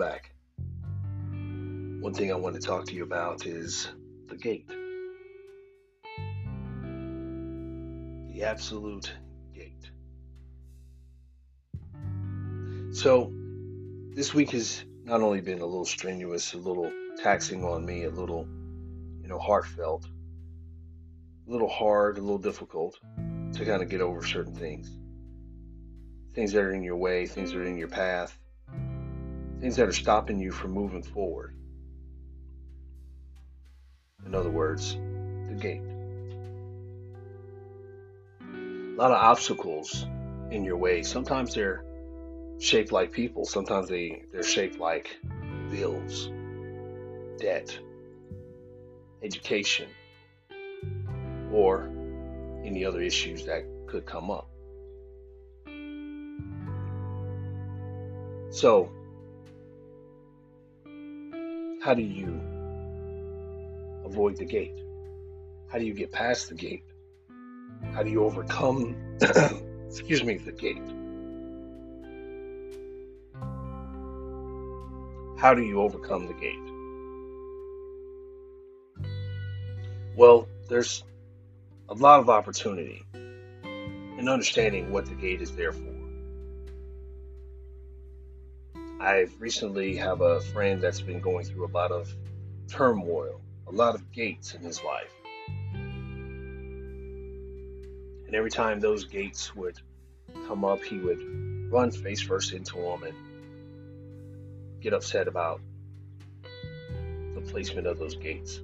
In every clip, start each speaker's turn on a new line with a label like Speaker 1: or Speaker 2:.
Speaker 1: back. One thing I want to talk to you about is the gate. The absolute gate. So, this week has not only been a little strenuous, a little taxing on me, a little, you know, heartfelt, a little hard, a little difficult to kind of get over certain things. Things that are in your way, things that are in your path, things that are stopping you from moving forward. In other words, the gate. A lot of obstacles in your way. Sometimes they're shaped like people, sometimes they, they're shaped like bills, debt, education, or any other issues that could come up. So, how do you avoid the gate? How do you get past the gate? How do you overcome, excuse me, the gate? How do you overcome the gate? Well, there's a lot of opportunity in understanding what the gate is there for. I recently have a friend that's been going through a lot of turmoil, a lot of gates in his life. And every time those gates would come up, he would run face first into them and get upset about the placement of those gates.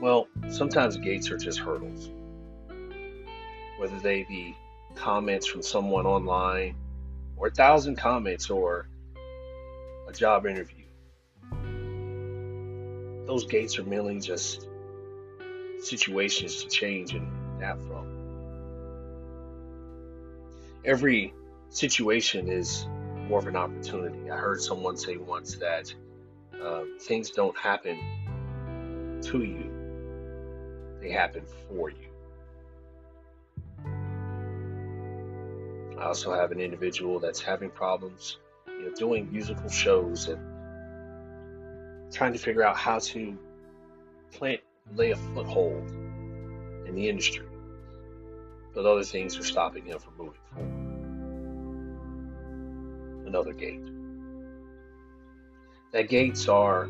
Speaker 1: Well, sometimes gates are just hurdles. Whether they be comments from someone online, or a thousand comments, or a job interview. Those gates are merely just situations to change and adapt from. Every situation is more of an opportunity. I heard someone say once that uh, things don't happen to you, they happen for you. I also have an individual that's having problems, you know, doing musical shows and trying to figure out how to plant, lay a foothold in the industry. But other things are stopping him from moving forward. Another gate. That gates are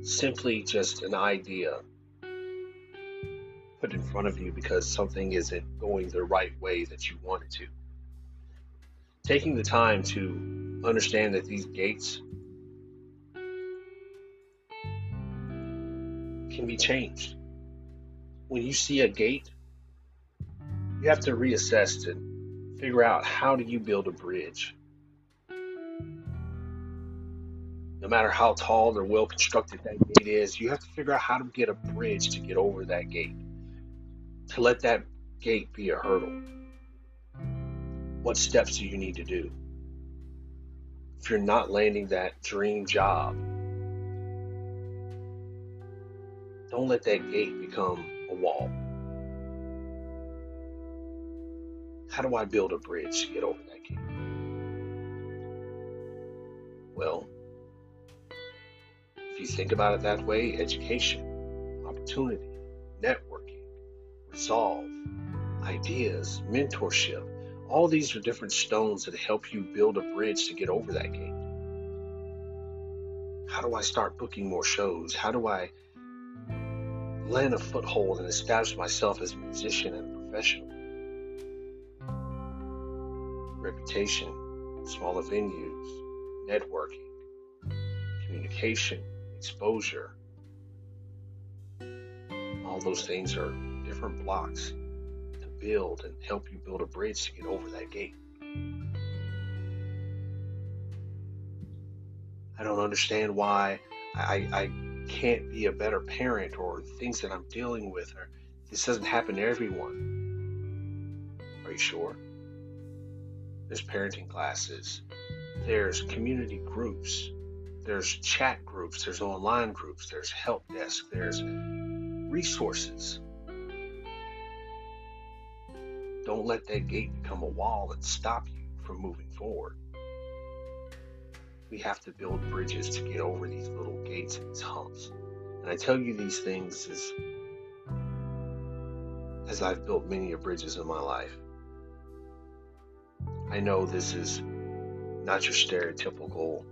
Speaker 1: simply just an idea put in front of you because something isn't going the right way that you want it to taking the time to understand that these gates can be changed. When you see a gate, you have to reassess and figure out how do you build a bridge. No matter how tall or well constructed that gate is, you have to figure out how to get a bridge to get over that gate. To let that gate be a hurdle. What steps do you need to do? If you're not landing that dream job, don't let that gate become a wall. How do I build a bridge to get over that gate? Well, if you think about it that way, education, opportunity, networking, resolve, ideas, mentorship, all these are different stones that help you build a bridge to get over that gate. How do I start booking more shows? How do I land a foothold and establish myself as a musician and a professional? Reputation, smaller venues, networking, communication, exposure. All those things are different blocks build and help you build a bridge to get over that gate. I don't understand why I, I can't be a better parent or things that I'm dealing with or this doesn't happen to everyone. Are you sure? There's parenting classes, there's community groups, there's chat groups, there's online groups, there's help desk, there's resources. Don't let that gate become a wall and stop you from moving forward. we have to build bridges to get over these little gates and these humps. And I tell you these things as, as I've built many bridges in my life. I know this is not your stereotypical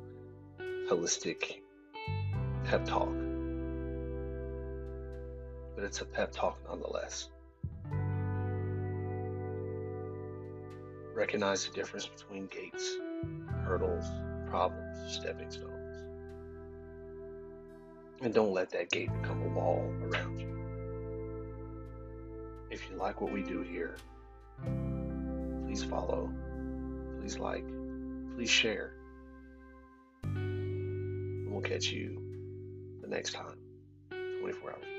Speaker 1: holistic pep talk, but it's a pep talk nonetheless. Recognize the difference between gates, hurdles, problems, stepping stones. And don't let that gate become a wall around you. If you like what we do here, please follow, please like, please share. And we'll catch you the next time. 24 hours.